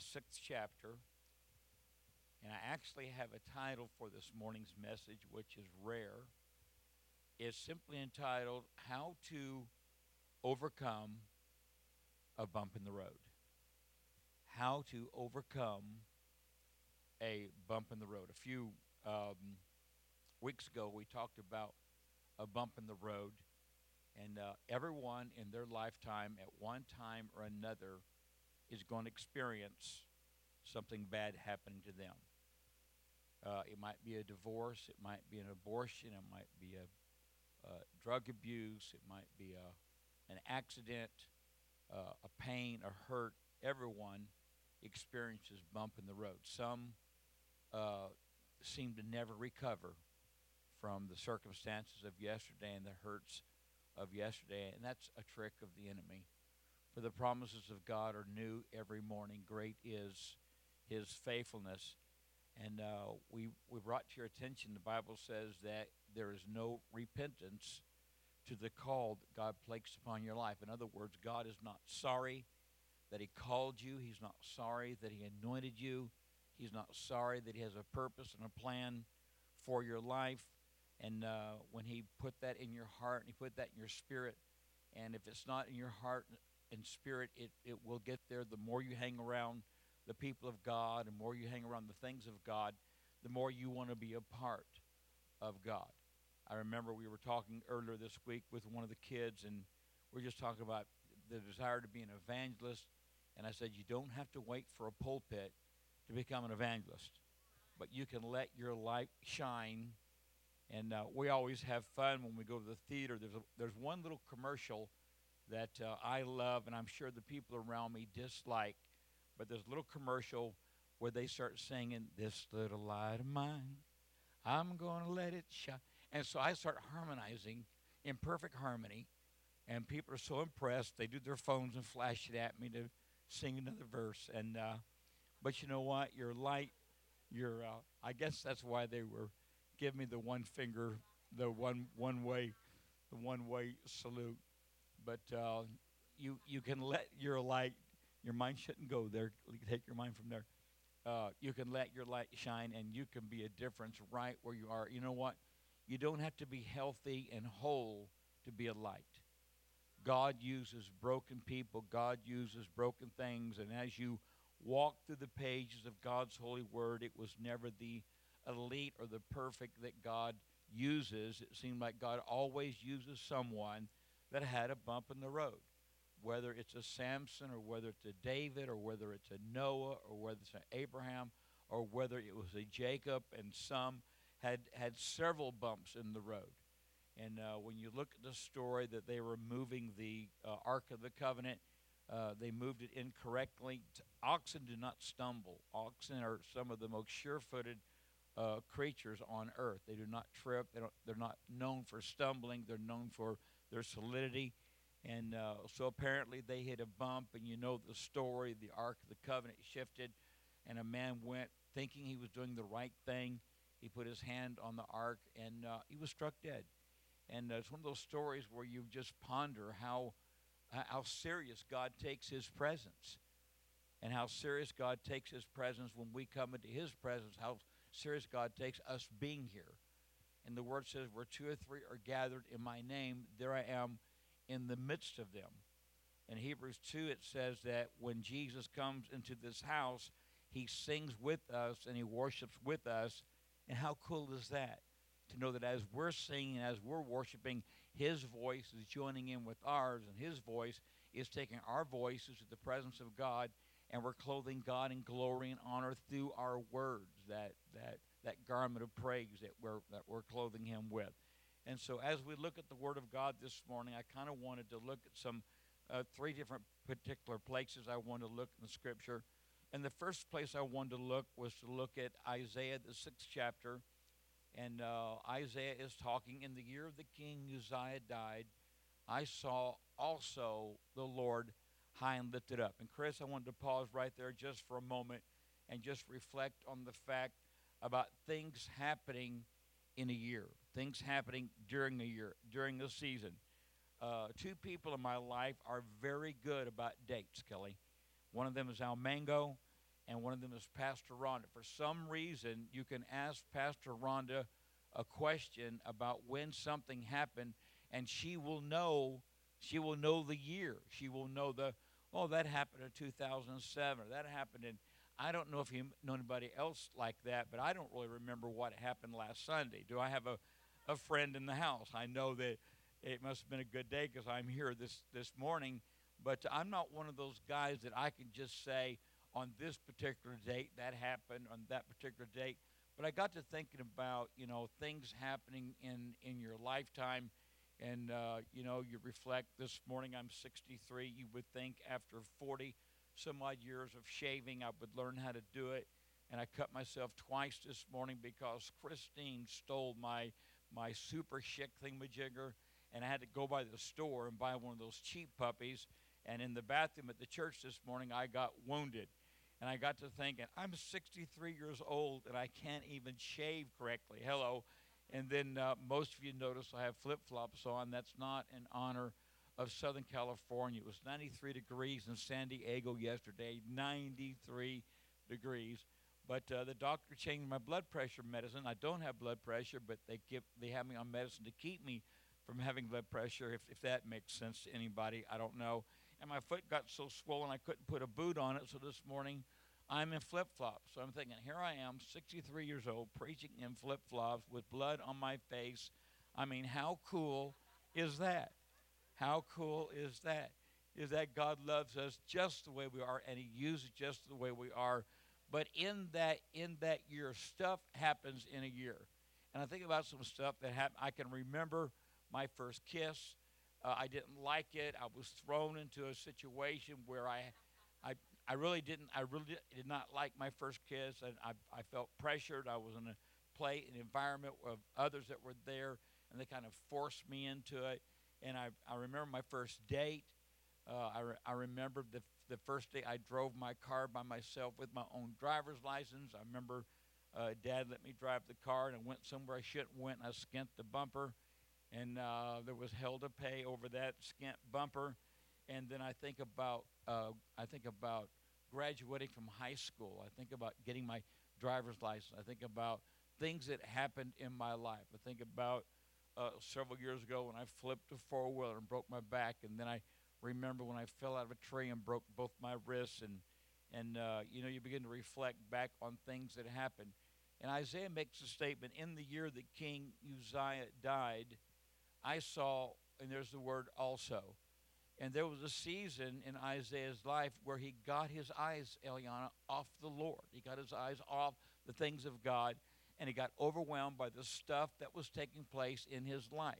the sixth chapter. And I actually have a title for this morning's message, which is rare. It's simply entitled, How to Overcome a Bump in the Road. How to Overcome a Bump in the Road. A few um, weeks ago, we talked about a bump in the road. And uh, everyone in their lifetime, at one time or another, is going to experience something bad happening to them. Uh, it might be a divorce, it might be an abortion, it might be a, drug abuse, it might be a, an accident, uh, a pain, a hurt. Everyone experiences bump in the road. Some uh, seem to never recover from the circumstances of yesterday and the hurts of yesterday, and that's a trick of the enemy. For the promises of God are new every morning. Great is his faithfulness. And uh, we, we brought to your attention the Bible says that there is no repentance to the call that God placed upon your life. In other words, God is not sorry that He called you, He's not sorry that He anointed you, He's not sorry that He has a purpose and a plan for your life. And uh, when He put that in your heart and He put that in your spirit, and if it's not in your heart and spirit, it, it will get there. The more you hang around the people of God, and more you hang around the things of God, the more you want to be a part of God. I remember we were talking earlier this week with one of the kids, and we are just talking about the desire to be an evangelist. And I said, You don't have to wait for a pulpit to become an evangelist, but you can let your light shine. And uh, we always have fun when we go to the theater. There's, a, there's one little commercial that uh, I love, and I'm sure the people around me dislike. But there's a little commercial where they start singing, This little light of mine, I'm going to let it shine. And so I start harmonizing in perfect harmony, and people are so impressed. They do their phones and flash it at me to sing another verse. And uh, But you know what? Your light, your, uh, I guess that's why they were giving me the one finger, the one, one way, the one way salute but uh, you you can let your light. Your mind shouldn't go there. Take your mind from there. Uh, you can let your light shine, and you can be a difference right where you are. You know what? You don't have to be healthy and whole to be a light. God uses broken people. God uses broken things, and as you walk through the pages of God's holy word, it was never the elite or the perfect that God uses. It seemed like God always uses someone that had a bump in the road. Whether it's a Samson or whether it's a David or whether it's a Noah or whether it's an Abraham or whether it was a Jacob and some had had several bumps in the road. And uh, when you look at the story that they were moving the uh, Ark of the Covenant, uh, they moved it incorrectly. Oxen do not stumble. Oxen are some of the most sure-footed uh, creatures on earth. They do not trip. They don't, they're not known for stumbling. They're known for their solidity. And uh, so apparently they hit a bump, and you know the story. The Ark of the Covenant shifted, and a man went thinking he was doing the right thing. He put his hand on the ark, and uh, he was struck dead. And uh, it's one of those stories where you just ponder how how serious God takes His presence, and how serious God takes His presence when we come into His presence. How serious God takes us being here. And the word says, Where two or three are gathered in my name, there I am in the midst of them. In Hebrews 2, it says that when Jesus comes into this house, he sings with us and he worships with us. And how cool is that? To know that as we're singing, as we're worshiping, his voice is joining in with ours, and his voice is taking our voices to the presence of God, and we're clothing God in glory and honor through our words, that, that that garment of praise that we're, that we're clothing him with. And so, as we look at the Word of God this morning, I kind of wanted to look at some uh, three different particular places I wanted to look in the Scripture. And the first place I wanted to look was to look at Isaiah, the sixth chapter. And uh, Isaiah is talking, in the year of the king Uzziah died, I saw also the Lord high and lifted up. And Chris, I wanted to pause right there just for a moment and just reflect on the fact about things happening in a year, things happening during a year, during a season. Uh, two people in my life are very good about dates, Kelly. One of them is Al Mango, and one of them is Pastor Rhonda. For some reason, you can ask Pastor Rhonda a question about when something happened, and she will know. She will know the year. She will know the oh that happened in 2007 or that happened in. I don't know if you know anybody else like that, but I don't really remember what happened last Sunday. Do I have a, a friend in the house? I know that it must have been a good day because I'm here this this morning. But I'm not one of those guys that I can just say on this particular date that happened on that particular date. But I got to thinking about you know things happening in in your lifetime, and uh, you know you reflect. This morning I'm 63. You would think after 40 some odd years of shaving I would learn how to do it, and I cut myself twice this morning because Christine stole my my super chic thingamajigger, and I had to go by the store and buy one of those cheap puppies. And in the bathroom at the church this morning, I got wounded. And I got to thinking, I'm 63 years old and I can't even shave correctly. Hello. And then uh, most of you notice I have flip flops on. That's not an honor of Southern California. It was 93 degrees in San Diego yesterday, 93 degrees. But uh, the doctor changed my blood pressure medicine. I don't have blood pressure, but they give they have me on medicine to keep me from having blood pressure. If if that makes sense to anybody, I don't know and my foot got so swollen I couldn't put a boot on it. So this morning I'm in flip flops. So I'm thinking, here I am, 63 years old, preaching in flip flops with blood on my face. I mean, how cool is that? How cool is that? Is that God loves us just the way we are and He uses just the way we are. But in that in that year, stuff happens in a year. And I think about some stuff that happened. I can remember my first kiss. Uh, I didn't like it. I was thrown into a situation where I, I, I really didn't. I really did not like my first kiss, and I, I felt pressured. I was in a play, an environment of others that were there, and they kind of forced me into it. And I, I remember my first date. Uh, I, re- I remember the the first day I drove my car by myself with my own driver's license. I remember uh, Dad let me drive the car, and I went somewhere I shouldn't went. And I skint the bumper and uh, there was hell to pay over that skint bumper. And then I think about uh, I think about graduating from high school. I think about getting my driver's license. I think about things that happened in my life. I think about uh, several years ago when I flipped a four wheeler and broke my back, and then I remember when I fell out of a tree and broke both my wrists. And and uh, you know you begin to reflect back on things that happened. And Isaiah makes a statement in the year that King Uzziah died I saw, and there's the word also. And there was a season in Isaiah's life where he got his eyes, Eliana, off the Lord. He got his eyes off the things of God, and he got overwhelmed by the stuff that was taking place in his life.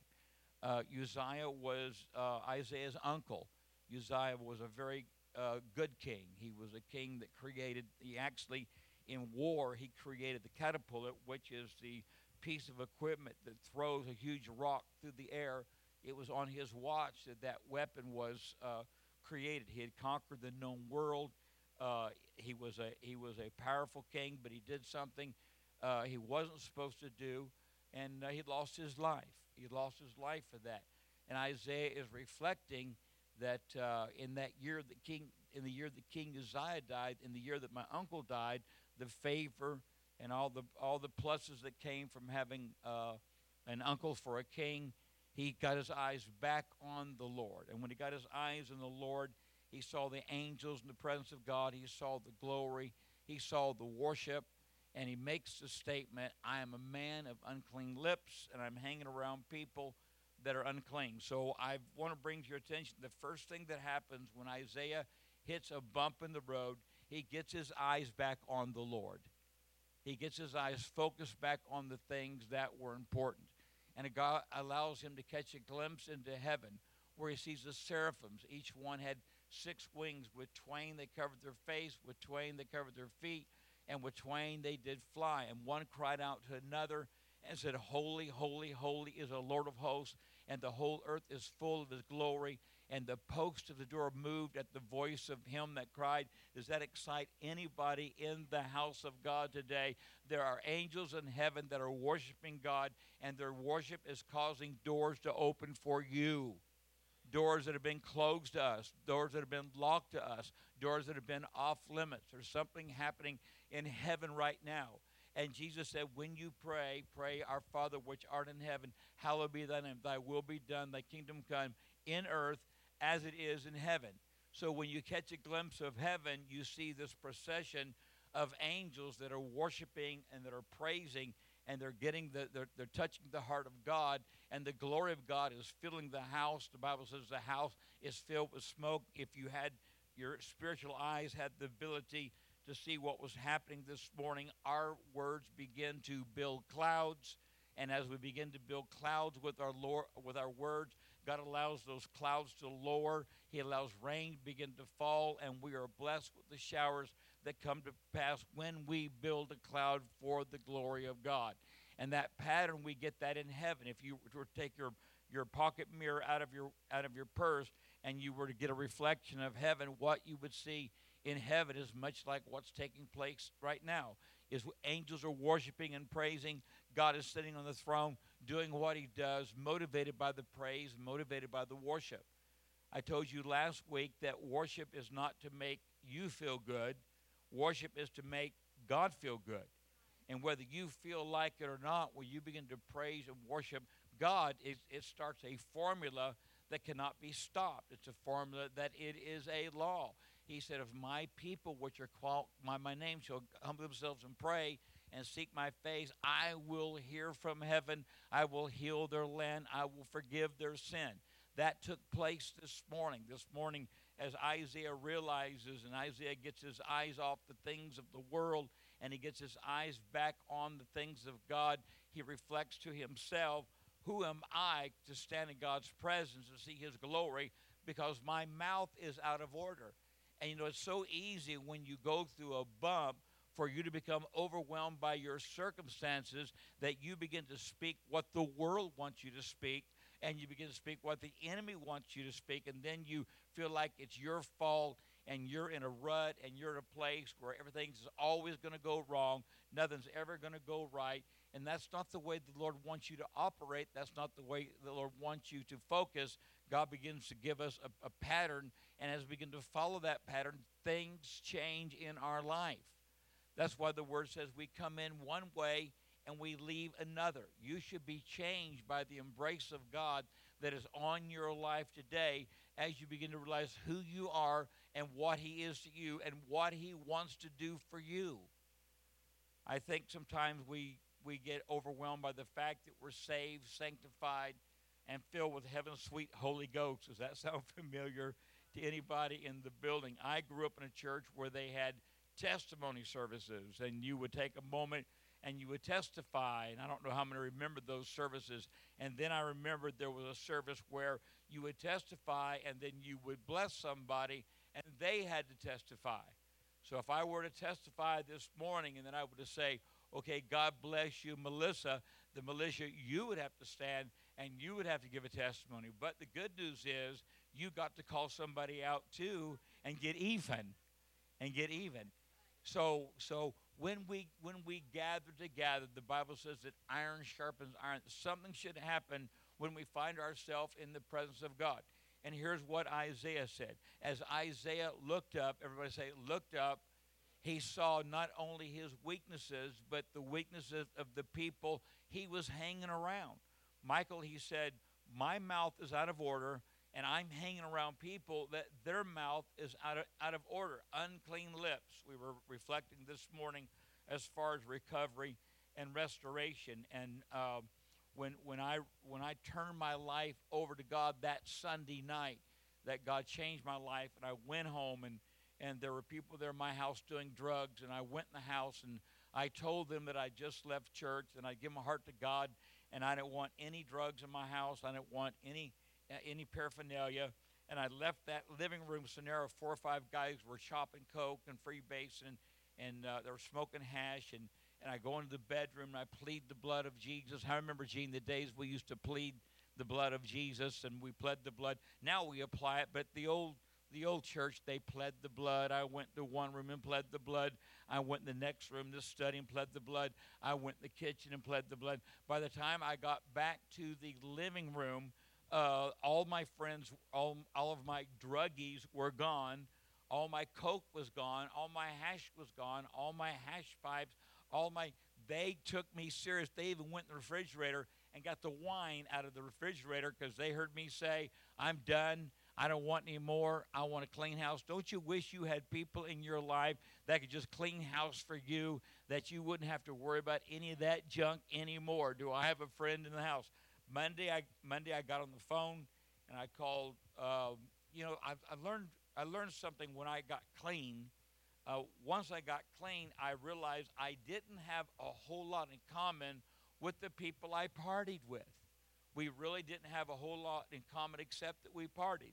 Uh, Uzziah was uh, Isaiah's uncle. Uzziah was a very uh, good king. He was a king that created, he actually, in war, he created the catapult, which is the piece of equipment that throws a huge rock through the air. It was on his watch that that weapon was uh, created. He had conquered the known world. Uh, he was a he was a powerful king, but he did something uh, he wasn't supposed to do, and uh, he lost his life. He lost his life for that. And Isaiah is reflecting that uh, in that year the king in the year that King Uzziah died, in the year that my uncle died, the favor and all the all the pluses that came from having uh, an uncle for a king, he got his eyes back on the Lord. And when he got his eyes on the Lord, he saw the angels in the presence of God. He saw the glory. He saw the worship. And he makes the statement I am a man of unclean lips, and I'm hanging around people that are unclean. So I want to bring to your attention the first thing that happens when Isaiah hits a bump in the road, he gets his eyes back on the Lord. He gets his eyes focused back on the things that were important. And God allows him to catch a glimpse into heaven where he sees the seraphims. Each one had six wings. With twain they covered their face, with twain they covered their feet, and with twain they did fly. And one cried out to another and said, Holy, holy, holy is the Lord of hosts, and the whole earth is full of his glory and the post of the door moved at the voice of him that cried. Does that excite anybody in the house of God today? There are angels in heaven that are worshiping God, and their worship is causing doors to open for you. doors that have been closed to us, doors that have been locked to us, doors that have been off limits. There's something happening in heaven right now. And Jesus said, When you pray, pray, Our Father which art in heaven, hallowed be thy name. Thy will be done, thy kingdom come in earth as it is in heaven. So when you catch a glimpse of heaven, you see this procession of angels that are worshiping and that are praising and they're getting the they're, they're touching the heart of God and the glory of God is filling the house. The Bible says the house is filled with smoke. If you had your spiritual eyes had the ability to see what was happening this morning, our words begin to build clouds. And as we begin to build clouds with our with our words, God allows those clouds to lower. He allows rain to begin to fall, and we are blessed with the showers that come to pass when we build a cloud for the glory of God. And that pattern, we get that in heaven. If you were to take your, your pocket mirror out of your out of your purse and you were to get a reflection of heaven, what you would see in heaven is much like what's taking place right now. Is angels are worshiping and praising. God is sitting on the throne, doing what He does, motivated by the praise, motivated by the worship. I told you last week that worship is not to make you feel good. Worship is to make God feel good. And whether you feel like it or not, when you begin to praise and worship God, it, it starts a formula that cannot be stopped. It's a formula that it is a law. He said, If my people, which are called by my name, shall humble themselves and pray and seek my face, I will hear from heaven. I will heal their land. I will forgive their sin. That took place this morning. This morning, as Isaiah realizes and Isaiah gets his eyes off the things of the world and he gets his eyes back on the things of God, he reflects to himself, Who am I to stand in God's presence and see his glory? Because my mouth is out of order. And you know, it's so easy when you go through a bump for you to become overwhelmed by your circumstances that you begin to speak what the world wants you to speak and you begin to speak what the enemy wants you to speak, and then you feel like it's your fault and you're in a rut and you're in a place where everything's always going to go wrong, nothing's ever going to go right. And that's not the way the Lord wants you to operate. That's not the way the Lord wants you to focus. God begins to give us a, a pattern, and as we begin to follow that pattern, things change in our life. That's why the word says we come in one way and we leave another. You should be changed by the embrace of God that is on your life today as you begin to realize who you are and what He is to you and what He wants to do for you. I think sometimes we, we get overwhelmed by the fact that we're saved, sanctified, and filled with heaven's sweet Holy Ghost. Does that sound familiar to anybody in the building? I grew up in a church where they had testimony services, and you would take a moment and you would testify. And I don't know how many remembered those services. And then I remembered there was a service where you would testify and then you would bless somebody and they had to testify. So if I were to testify this morning and then I were to say, okay, God bless you, Melissa, the militia, you would have to stand and you would have to give a testimony. But the good news is you got to call somebody out too and get even and get even. So so when we when we gather together, the Bible says that iron sharpens iron. Something should happen when we find ourselves in the presence of God. And here's what Isaiah said. As Isaiah looked up, everybody say, looked up, he saw not only his weaknesses, but the weaknesses of the people he was hanging around. Michael, he said, My mouth is out of order, and I'm hanging around people that their mouth is out of, out of order, unclean lips. We were reflecting this morning as far as recovery and restoration. And uh, when when I when I turned my life over to God that Sunday night, that God changed my life, and I went home and and there were people there in my house doing drugs, and I went in the house and I told them that I just left church and I give my heart to God, and I didn't want any drugs in my house. I didn't want any uh, any paraphernalia. And I left that living room scenario. Four or five guys were chopping coke and freebase, and and uh, they were smoking hash. And and I go into the bedroom and I plead the blood of Jesus. I remember, Gene, the days we used to plead the blood of Jesus, and we pled the blood. Now we apply it, but the old the old church they pled the blood. I went to one room and pled the blood. I went in the next room to study and pled the blood. I went in the kitchen and pled the blood. By the time I got back to the living room, Uh, all my friends, all, all of my druggies were gone. All my coke was gone. All my hash was gone. All my hash pipes. All my they took me serious. They even went in the refrigerator and got the wine out of the refrigerator because they heard me say, "I'm done. I don't want any more. I want a clean house." Don't you wish you had people in your life that could just clean house for you, that you wouldn't have to worry about any of that junk anymore? Do I have a friend in the house? Monday, I Monday I got on the phone and I called. Um, you know, I, I learned I learned something when I got clean. Uh, once I got clean, I realized I didn't have a whole lot in common with the people I partied with. We really didn't have a whole lot in common except that we partied.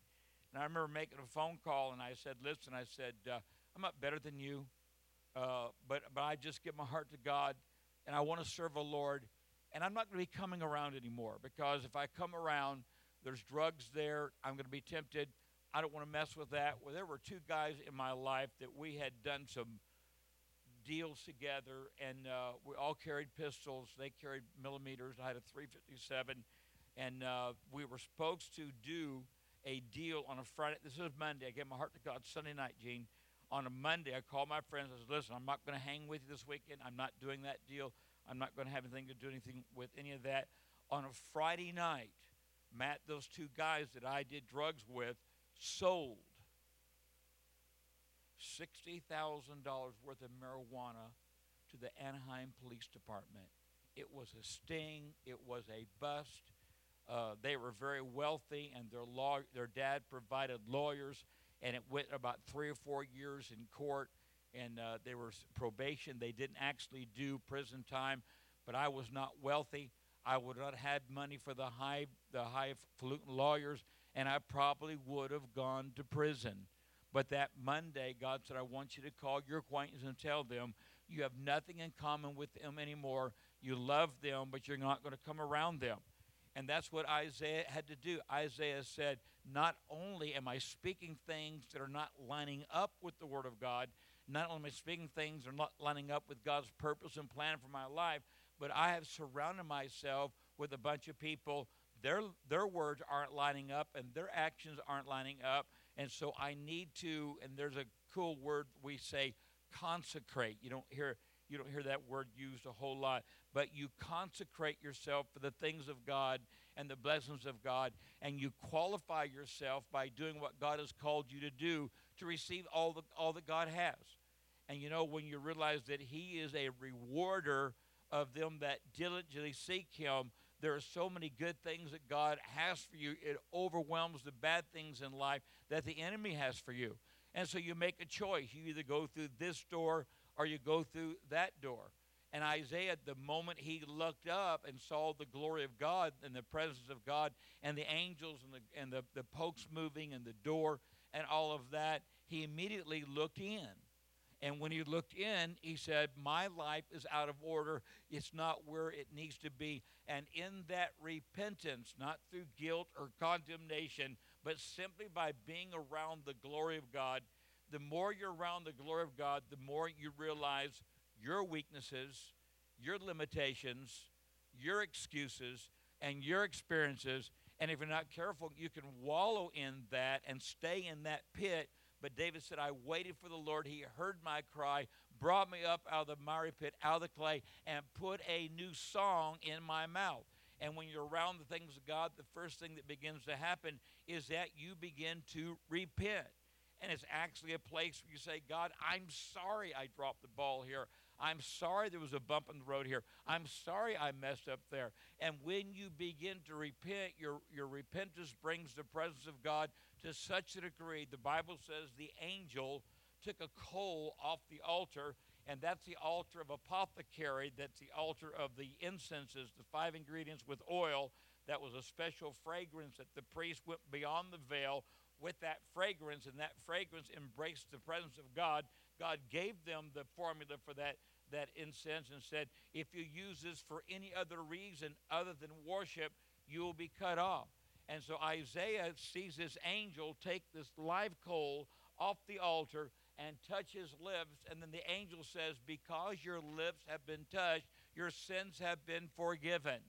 And I remember making a phone call and I said, "Listen," I said, uh, "I'm not better than you, uh, but but I just give my heart to God, and I want to serve the Lord." and I'm not going to be coming around anymore because if I come around, there's drugs there. I'm going to be tempted. I don't want to mess with that. Well, there were two guys in my life that we had done some deals together, and uh, we all carried pistols. They carried millimeters. I had a 357, and uh, we were supposed to do a deal on a Friday. This is Monday. I gave my heart to God Sunday night, Gene. On a Monday, I called my friends. I said, "Listen, I'm not going to hang with you this weekend. I'm not doing that deal. I'm not going to have anything to do anything with any of that. On a Friday night, Matt, those two guys that I did drugs with, sold $60,000 worth of marijuana to the Anaheim Police Department. It was a sting, it was a bust. Uh, they were very wealthy, and their, law, their dad provided lawyers, and it went about three or four years in court and uh, they were probation. They didn't actually do prison time, but I was not wealthy. I would not have had money for the high the highfalutin lawyers, and I probably would have gone to prison. But that Monday, God said, I want you to call your acquaintance and tell them you have nothing in common with them anymore. You love them, but you're not going to come around them. And that's what Isaiah had to do. Isaiah said, Not only am I speaking things that are not lining up with the Word of God, not only am I speaking things that are not lining up with God's purpose and plan for my life, but I have surrounded myself with a bunch of people. Their, their words aren't lining up and their actions aren't lining up. And so I need to, and there's a cool word we say, consecrate. You don't hear you don't hear that word used a whole lot, but you consecrate yourself for the things of God and the blessings of God, and you qualify yourself by doing what God has called you to do to receive all the all that God has. And you know, when you realize that He is a rewarder of them that diligently seek Him, there are so many good things that God has for you. It overwhelms the bad things in life that the enemy has for you. And so you make a choice. You either go through this door or you go through that door. And Isaiah, the moment he looked up and saw the glory of God and the presence of God and the angels and the, and the, the pokes moving and the door and all of that, he immediately looked in. And when he looked in, he said, My life is out of order. It's not where it needs to be. And in that repentance, not through guilt or condemnation, but simply by being around the glory of God, the more you're around the glory of God, the more you realize your weaknesses, your limitations, your excuses, and your experiences. And if you're not careful, you can wallow in that and stay in that pit but David said, I waited for the Lord. He heard my cry, brought me up out of the miry pit, out of the clay, and put a new song in my mouth. And when you're around the things of God, the first thing that begins to happen is that you begin to repent. And it's actually a place where you say, God, I'm sorry I dropped the ball here. I'm sorry there was a bump in the road here. I'm sorry I messed up there. And when you begin to repent, your, your repentance brings the presence of God to such a degree. The Bible says the angel took a coal off the altar, and that's the altar of apothecary. That's the altar of the incenses, the five ingredients with oil. That was a special fragrance that the priest went beyond the veil with that fragrance, and that fragrance embraced the presence of God. God gave them the formula for that, that incense and said, if you use this for any other reason other than worship, you will be cut off. And so Isaiah sees this angel take this live coal off the altar and touch his lips. And then the angel says, Because your lips have been touched, your sins have been forgiven.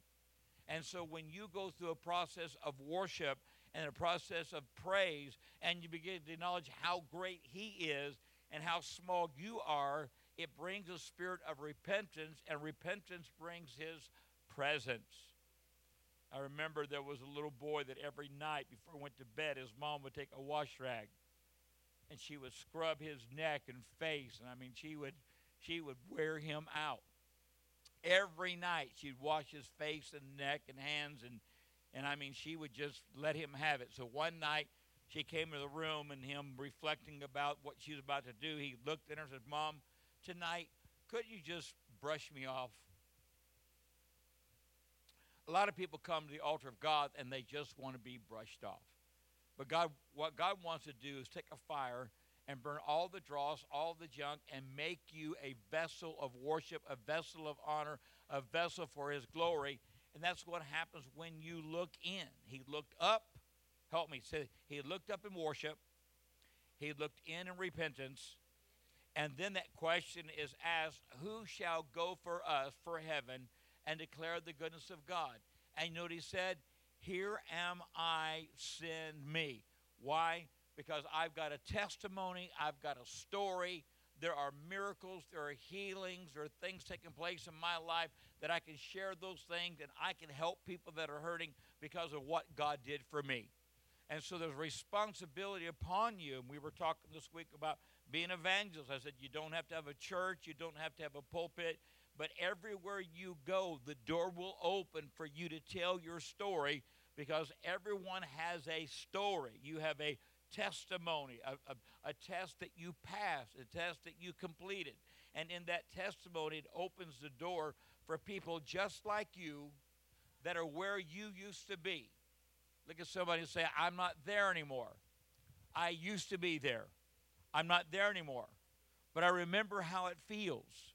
And so when you go through a process of worship and a process of praise, and you begin to acknowledge how great He is and how small you are, it brings a spirit of repentance, and repentance brings His presence. I remember there was a little boy that every night before he went to bed, his mom would take a wash rag and she would scrub his neck and face, and I mean, she would she would wear him out. Every night she'd wash his face and neck and hands and and I mean she would just let him have it. So one night she came to the room and him reflecting about what she was about to do, he looked at her and said, Mom, tonight, could you just brush me off? A lot of people come to the altar of God and they just want to be brushed off. But God, what God wants to do is take a fire and burn all the dross, all the junk, and make you a vessel of worship, a vessel of honor, a vessel for His glory. And that's what happens when you look in. He looked up, help me say, He looked up in worship, He looked in in repentance, and then that question is asked Who shall go for us for heaven and declare the goodness of God? And you know what He said? Here am I, send me. Why? because I've got a testimony, I've got a story. There are miracles, there are healings, there are things taking place in my life that I can share those things and I can help people that are hurting because of what God did for me. And so there's responsibility upon you. And we were talking this week about being evangelists. I said you don't have to have a church, you don't have to have a pulpit, but everywhere you go, the door will open for you to tell your story because everyone has a story. You have a testimony, a, a, a, test that you passed, a test that you completed. And in that testimony, it opens the door for people just like you that are where you used to be. Look at somebody and say, I'm not there anymore. I used to be there. I'm not there anymore. But I remember how it feels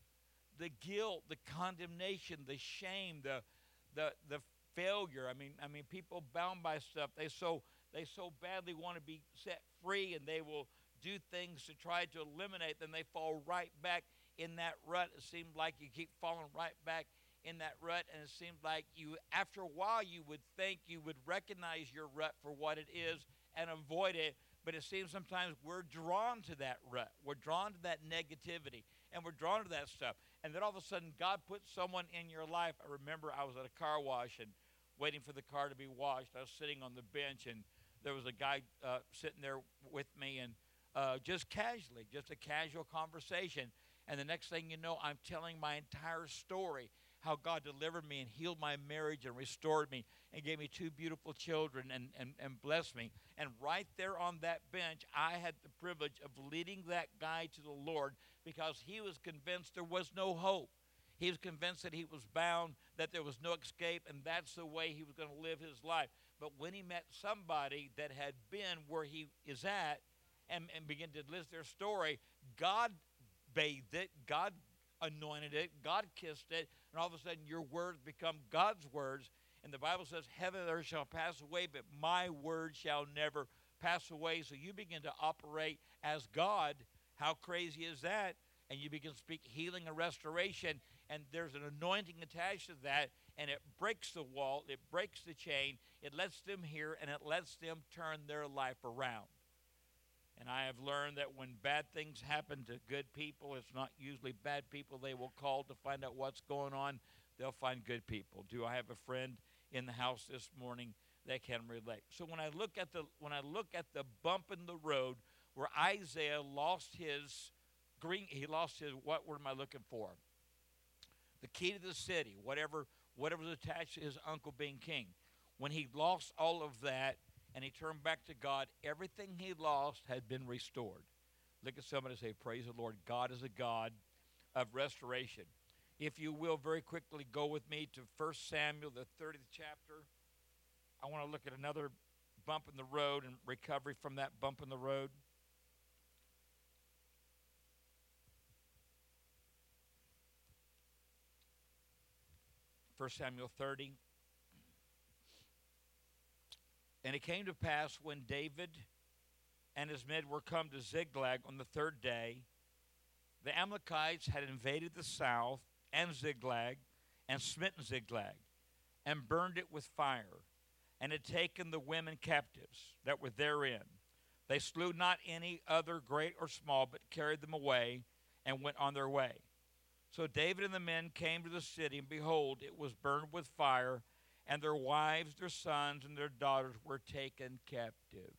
the guilt, the condemnation, the shame, the, the, the failure. I mean, I mean, people bound by stuff, they so they so badly want to be set free and they will do things to try to eliminate them. They fall right back in that rut. It seems like you keep falling right back in that rut, and it seems like you, after a while, you would think you would recognize your rut for what it is and avoid it. But it seems sometimes we're drawn to that rut. We're drawn to that negativity, and we're drawn to that stuff. And then all of a sudden, God puts someone in your life. I remember I was at a car wash and waiting for the car to be washed. I was sitting on the bench, and there was a guy uh, sitting there with me and uh, just casually, just a casual conversation. And the next thing you know, I'm telling my entire story how God delivered me and healed my marriage and restored me and gave me two beautiful children and, and, and blessed me. And right there on that bench, I had the privilege of leading that guy to the Lord because he was convinced there was no hope. He was convinced that he was bound, that there was no escape, and that's the way he was going to live his life. But when he met somebody that had been where he is at and, and began to list their story, God bathed it, God anointed it, God kissed it, and all of a sudden your words become God's words. And the Bible says, Heaven and earth shall pass away, but my word shall never pass away. So you begin to operate as God. How crazy is that? And you begin to speak healing and restoration, and there's an anointing attached to that, and it breaks the wall, it breaks the chain, it lets them hear, and it lets them turn their life around. And I have learned that when bad things happen to good people, it's not usually bad people they will call to find out what's going on. They'll find good people. Do I have a friend in the house this morning that can relate? So when I look at the when I look at the bump in the road where Isaiah lost his green he lost his what word am I looking for? The key to the city, whatever whatever was attached to his uncle being king. When he lost all of that and he turned back to God, everything he lost had been restored. Look at somebody say, Praise the Lord. God is a God of restoration. If you will, very quickly go with me to 1 Samuel, the 30th chapter. I want to look at another bump in the road and recovery from that bump in the road. 1 Samuel 30. And it came to pass when David and his men were come to Ziklag on the third day, the Amalekites had invaded the south and Ziklag and smitten Ziklag. and burned it with fire, and had taken the women captives that were therein. They slew not any other, great or small, but carried them away and went on their way. So David and the men came to the city, and behold, it was burned with fire, and their wives, their sons, and their daughters were taken captive.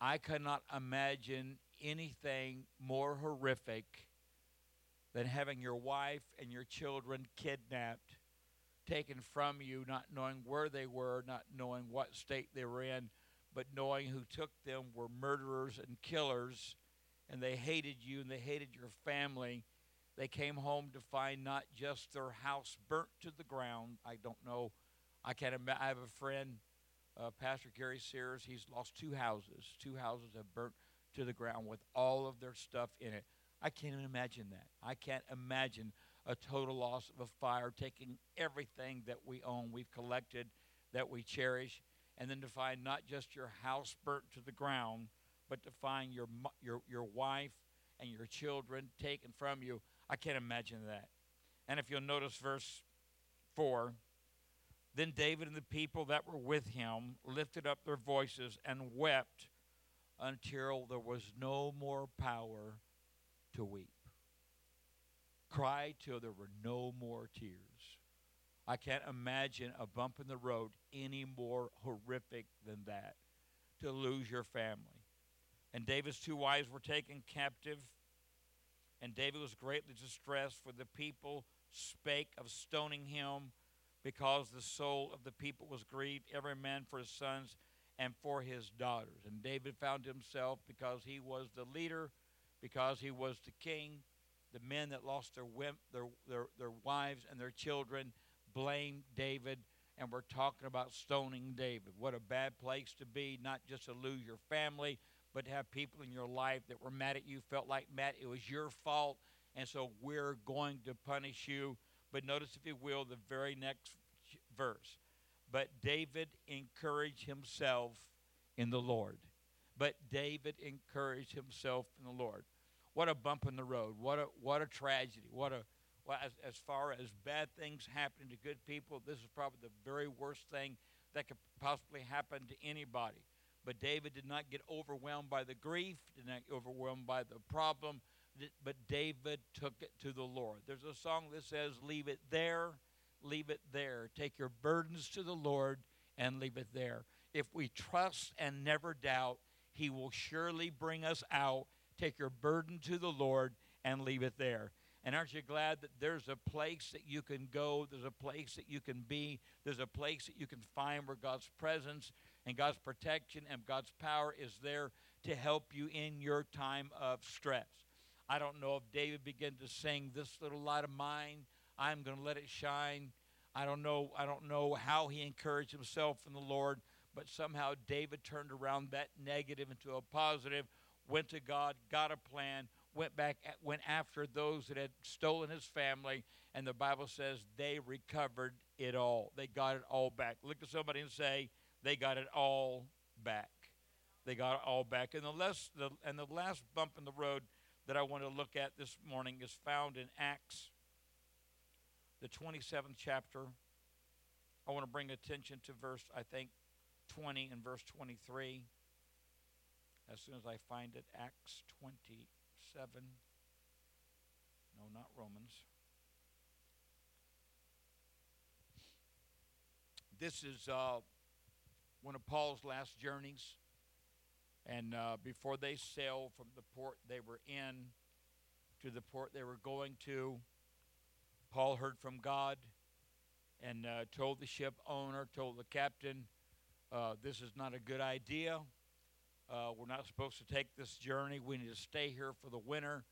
I cannot imagine anything more horrific than having your wife and your children kidnapped, taken from you, not knowing where they were, not knowing what state they were in, but knowing who took them were murderers and killers, and they hated you and they hated your family. They came home to find not just their house burnt to the ground. I don't know. I can't. I have a friend, uh, Pastor Gary Sears. He's lost two houses. Two houses have burnt to the ground with all of their stuff in it. I can't even imagine that. I can't imagine a total loss of a fire taking everything that we own, we've collected, that we cherish, and then to find not just your house burnt to the ground, but to find your your your wife and your children taken from you. I can't imagine that. And if you'll notice verse 4, then David and the people that were with him lifted up their voices and wept until there was no more power to weep. Cry till there were no more tears. I can't imagine a bump in the road any more horrific than that to lose your family. And David's two wives were taken captive, and David was greatly distressed, for the people spake of stoning him because the soul of the people was grieved, every man for his sons and for his daughters. And David found himself, because he was the leader, because he was the king, the men that lost their, their, their, their wives and their children blamed David, and we're talking about stoning David. What a bad place to be, not just to lose your family, but to have people in your life that were mad at you, felt like, Matt, it was your fault, and so we're going to punish you. But notice, if you will, the very next verse. But David encouraged himself in the Lord. But David encouraged himself in the Lord. What a bump in the road. What a what a tragedy. What a well, as, as far as bad things happening to good people, this is probably the very worst thing that could possibly happen to anybody. But David did not get overwhelmed by the grief, did not get overwhelmed by the problem, but David took it to the Lord. There's a song that says, Leave it there leave it there. Take your burdens to the Lord and leave it there. If we trust and never doubt, He will surely bring us out. Take your burden to the Lord and leave it there. And aren't you glad that there's a place that you can go? There's a place that you can be. There's a place that you can find where God's presence and God's protection and God's power is there to help you in your time of stress. I don't know if David began to sing this little light of mine I'm going to let it shine. I don't know. I don't know how he encouraged himself in the Lord, but somehow David turned around that negative into a positive. Went to God, got a plan, went back, went after those that had stolen his family, and the Bible says they recovered it all. They got it all back. Look at somebody and say, they got it all back. They got it all back. And the last, the, and the last bump in the road that I want to look at this morning is found in Acts the 27th chapter. I want to bring attention to verse, I think, 20 and verse 23. As soon as I find it, Acts 27. No, not Romans. This is uh, one of Paul's last journeys. And uh, before they sailed from the port they were in to the port they were going to, Paul heard from God and uh, told the ship owner, told the captain, uh, this is not a good idea. Uh, we're not supposed to take this journey. We need to stay here for the winter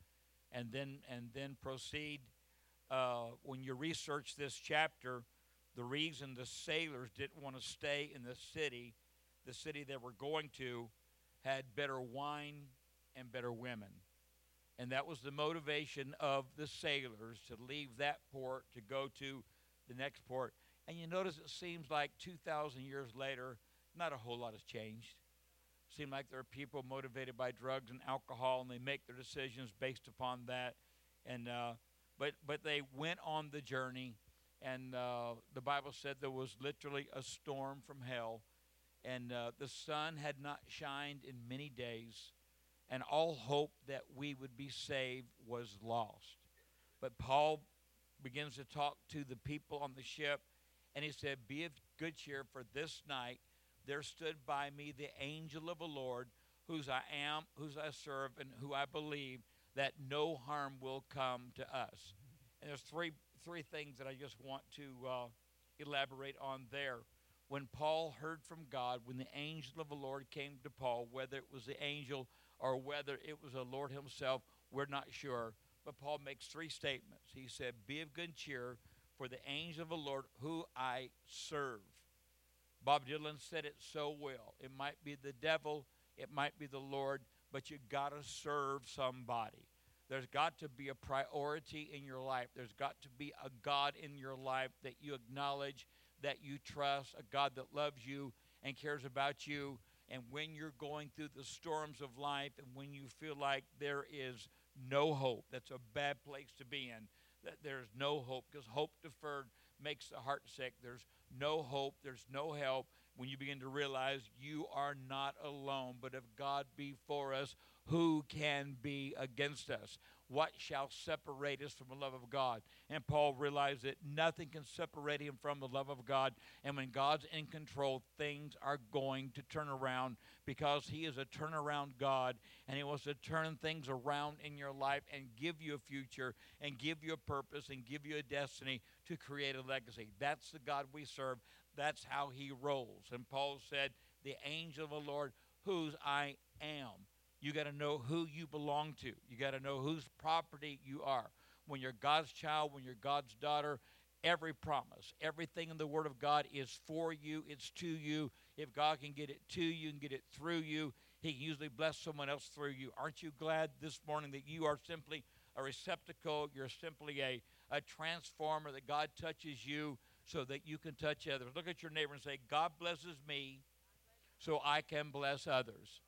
and then and then proceed. Uh, when you research this chapter, the reason the sailors didn't want to stay in the city, the city they were going to, had better wine and better women. And that was the motivation of the sailors to leave that port to go to the next port. And you notice it seems like 2,000 years later, not a whole lot has changed. It seems like there are people motivated by drugs and alcohol, and they make their decisions based upon that. And uh, but but they went on the journey, and uh, the Bible said there was literally a storm from hell, and uh, the sun had not shined in many days, and all hope that we would be saved was lost. But Paul begins to talk to the people on the ship, and he said, Be of good cheer, for this night there stood by me the angel of the Lord, whose I am, whose I serve, and who I believe that no harm will come to us. And there's three three things that I just want to uh, elaborate on there. When Paul heard from God, when the angel of the Lord came to Paul, whether it was the angel or whether it was the Lord Himself, we're not sure. But Paul makes three statements. He said, Be of good cheer, for the angel of the Lord who I serve. Bob Dylan said it so well. It might be the devil, it might be the Lord, but you got to serve somebody. There's got to be a priority in your life. There's got to be a God in your life that you acknowledge, that you trust, a God that loves you and cares about you. And when you're going through the storms of life and when you feel like there is no hope, that's a bad place to be in, that there's no hope because hope deferred makes the heart sick. There's no hope, there's no help when you begin to realize you are not alone, but if God be for us, who can be against us? What shall separate us from the love of God? And Paul realized that nothing can separate him from the love of God. And when God's in control, things are going to turn around because he is a turnaround God and he wants to turn things around in your life and give you a future and give you a purpose and give you a destiny to create a legacy. That's the God we serve. That's how he rolls. And Paul said, The angel of the Lord, whose I am. You got to know who you belong to. You got to know whose property you are. When you're God's child, when you're God's daughter, every promise, everything in the Word of God is for you, it's to you. If God can get it to you and get it through you, He can usually bless someone else through you. Aren't you glad this morning that you are simply a receptacle? You're simply a, a transformer, that God touches you so that you can touch others. Look at your neighbor and say, God blesses me so I can bless others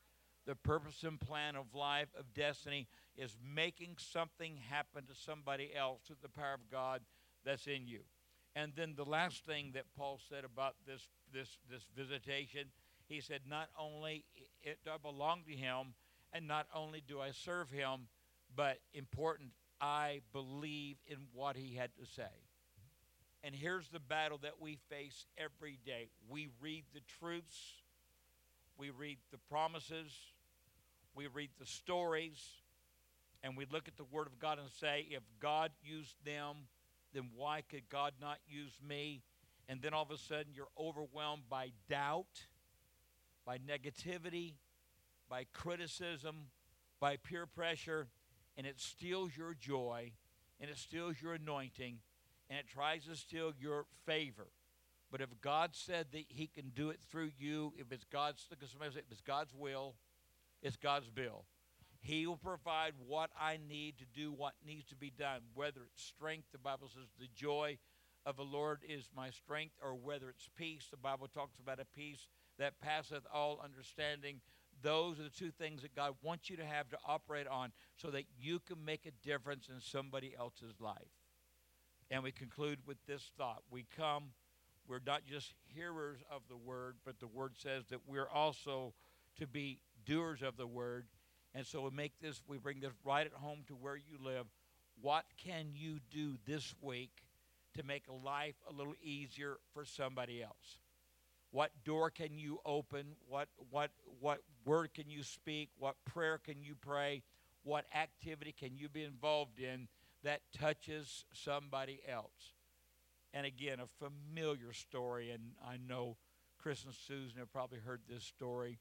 the purpose and plan of life, of destiny, is making something happen to somebody else through the power of God that's in you. And then the last thing that Paul said about this this this visitation, he said, not only it, I belong to him, and not only do I serve him, but important, I believe in what he had to say. And here's the battle that we face every day. We read the truths we read the promises, we read the stories, and we look at the Word of God and say, if God used them, then why could God not use me? And then all of a sudden you're overwhelmed by doubt, by negativity, by criticism, by peer pressure, and it steals your joy, and it steals your anointing, and it tries to steal your favor. But if God said that He can do it through you, if it's God's, at somebody say, if it's God's will, it's God's bill. He will provide what I need to do what needs to be done, whether it's strength, the Bible says the joy of the Lord is my strength, or whether it's peace, the Bible talks about a peace that passeth all understanding. Those are the two things that God wants you to have to operate on so that you can make a difference in somebody else's life. And we conclude with this thought. We come we're not just hearers of the word, but the word says that we're also to be doers of the word. And so we make this, we bring this right at home to where you live. What can you do this week to make life a little easier for somebody else? What door can you open? What what what word can you speak? What prayer can you pray? What activity can you be involved in that touches somebody else? And again, a familiar story, and I know Chris and Susan have probably heard this story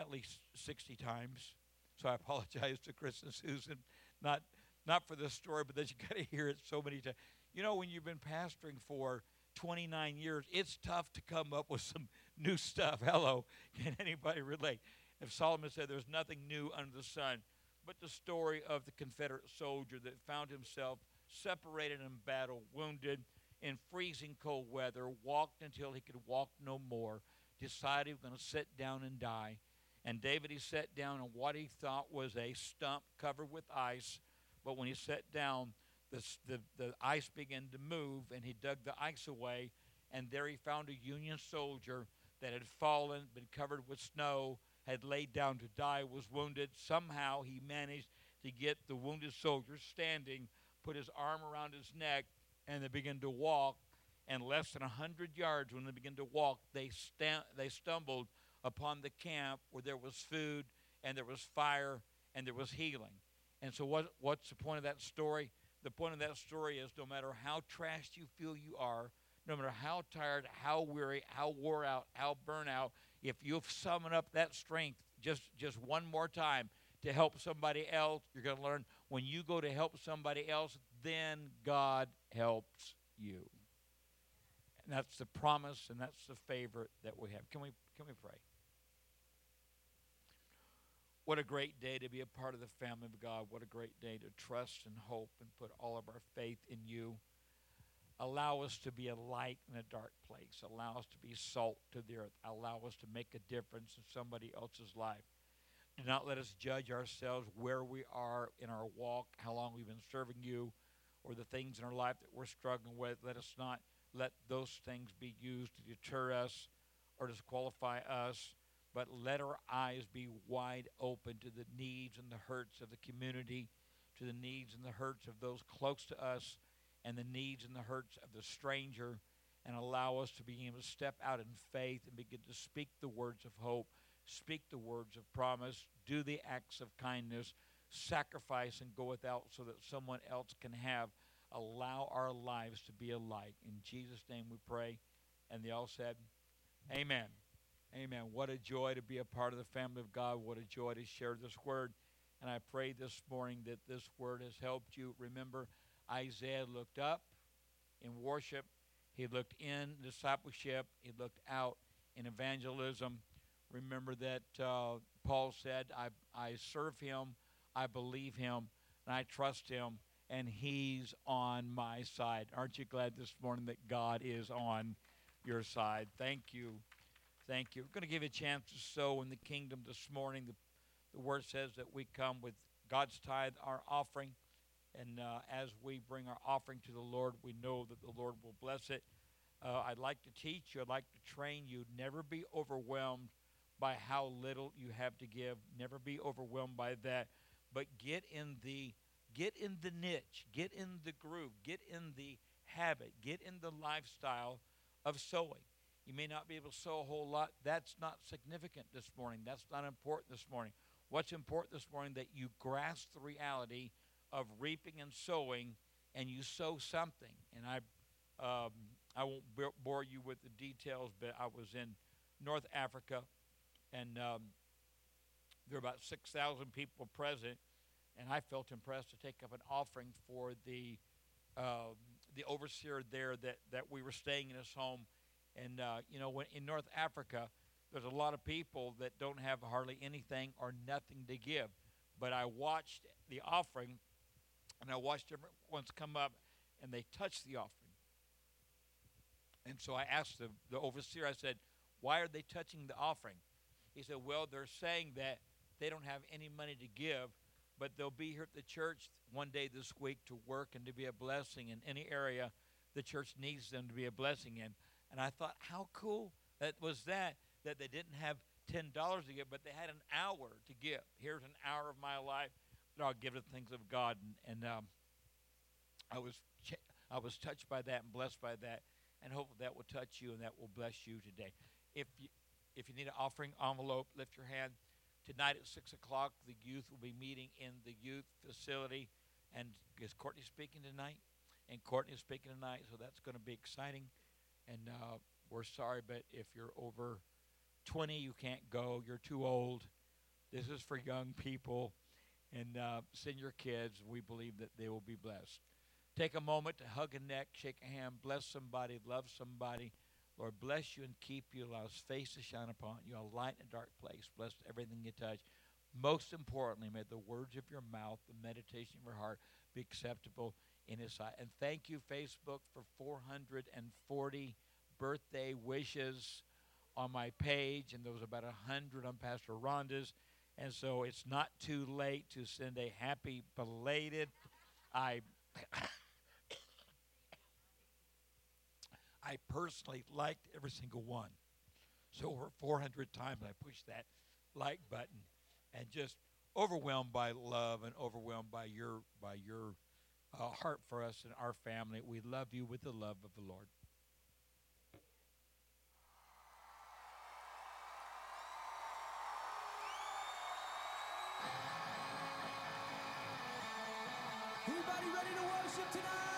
at least 60 times. So I apologize to Chris and Susan, not not for this story, but that you got to hear it so many times. You know, when you've been pastoring for 29 years, it's tough to come up with some new stuff. Hello, can anybody relate? If Solomon said there's nothing new under the sun, but the story of the Confederate soldier that found himself separated in battle, wounded, in freezing cold weather, walked until he could walk no more, decided he was going to sit down and die. And David, he sat down on what he thought was a stump covered with ice. But when he sat down, the, the, the ice began to move, and he dug the ice away, and there he found a Union soldier that had fallen, been covered with snow, had laid down to die, was wounded. Somehow he managed to get the wounded soldier standing, put his arm around his neck, and they began to walk. And less than a hundred yards, when they began to walk, they sta- they stumbled upon the camp where there was food and there was fire and there was healing. And so, what what's the point of that story? The point of that story is no matter how trashed you feel you are, no matter how tired, how weary, how wore out, how burnt out, if you summon up that strength just just one more time to help somebody else, you're going to learn when you go to help somebody else, then God helps you. And that's the promise and that's the favor that we have. Can we can we pray? What a great day to be a part of the family of God. What a great day to trust and hope and put all of our faith in you. Allow us to be a light in a dark place. Allow us to be salt to the earth. Allow us to make a difference in somebody else's life. Do not let us judge ourselves where we are in our walk, how long we've been serving you, or the things in our life that we're struggling with. Let us not let those things be used to deter us or disqualify us, but let our eyes be wide open to the needs and the hurts of the community, to the needs and the hurts of those close to us, and the needs and the hurts of the stranger, and allow us to be able to step out in faith and begin to speak the words of hope, speak the words of promise, do the acts of kindness, sacrifice and go without so that someone else can have. Allow our lives to be a light. In Jesus' name we pray. And they all said, Amen. Amen. What a joy to be a part of the family of God. What a joy to share this word. And I pray this morning that this word has helped you. Remember, Isaiah looked up in worship, he looked in discipleship, he looked out in evangelism. Remember that uh, Paul said, I, I serve him, I believe him, and I trust him, and he's on my side. Aren't you glad this morning that God is on your side? Thank you. Thank you. We're going to give you a chance to sow in the kingdom this morning. The, the word says that we come with God's tithe, our offering. And uh, as we bring our offering to the Lord, we know that the Lord will bless it. Uh, I'd like to teach you, I'd like to train you. Never be overwhelmed by how little you have to give. Never be overwhelmed by that. But get in the get in the niche, get in the groove, get in the habit, get in the lifestyle of sowing. You may not be able to sow a whole lot. That's not significant this morning. That's not important this morning. What's important this morning that you grasp the reality of reaping and sowing, and you sow something. And I, um, I won't bore you with the details, but I was in North Africa, and um, there were about six thousand people present, and I felt impressed to take up an offering for the um, the overseer there that that we were staying in his home, and uh, you know when in North Africa. There's a lot of people that don't have hardly anything or nothing to give. But I watched the offering and I watched different ones come up and they touched the offering. And so I asked the, the overseer, I said, Why are they touching the offering? He said, Well, they're saying that they don't have any money to give, but they'll be here at the church one day this week to work and to be a blessing in any area the church needs them to be a blessing in. And I thought, how cool that was that, that they didn't have $10 to give, but they had an hour to give. Here's an hour of my life that I'll give to things of God. And, and um, I was ch- I was touched by that and blessed by that, and hope that will touch you and that will bless you today. If you if you need an offering envelope, lift your hand. Tonight at six o'clock, the youth will be meeting in the youth facility, and is Courtney speaking tonight? And Courtney is speaking tonight, so that's going to be exciting. And uh, we're sorry, but if you're over 20, you can't go. You're too old. This is for young people and uh, send your kids. We believe that they will be blessed. Take a moment to hug a neck, shake a hand, bless somebody, love somebody. Lord, bless you and keep you. Allow his face to shine upon you. A light in a dark place. Bless everything you touch. Most importantly, may the words of your mouth, the meditation of your heart be acceptable in his sight. And thank you, Facebook, for 440 birthday wishes on my page. And there was about 100 on Pastor Rhonda's. And so it's not too late to send a happy belated. I I personally liked every single one. So over 400 times I pushed that like button and just overwhelmed by love and overwhelmed by your by your uh, heart for us and our family. We love you with the love of the Lord. Anybody ready to worship tonight?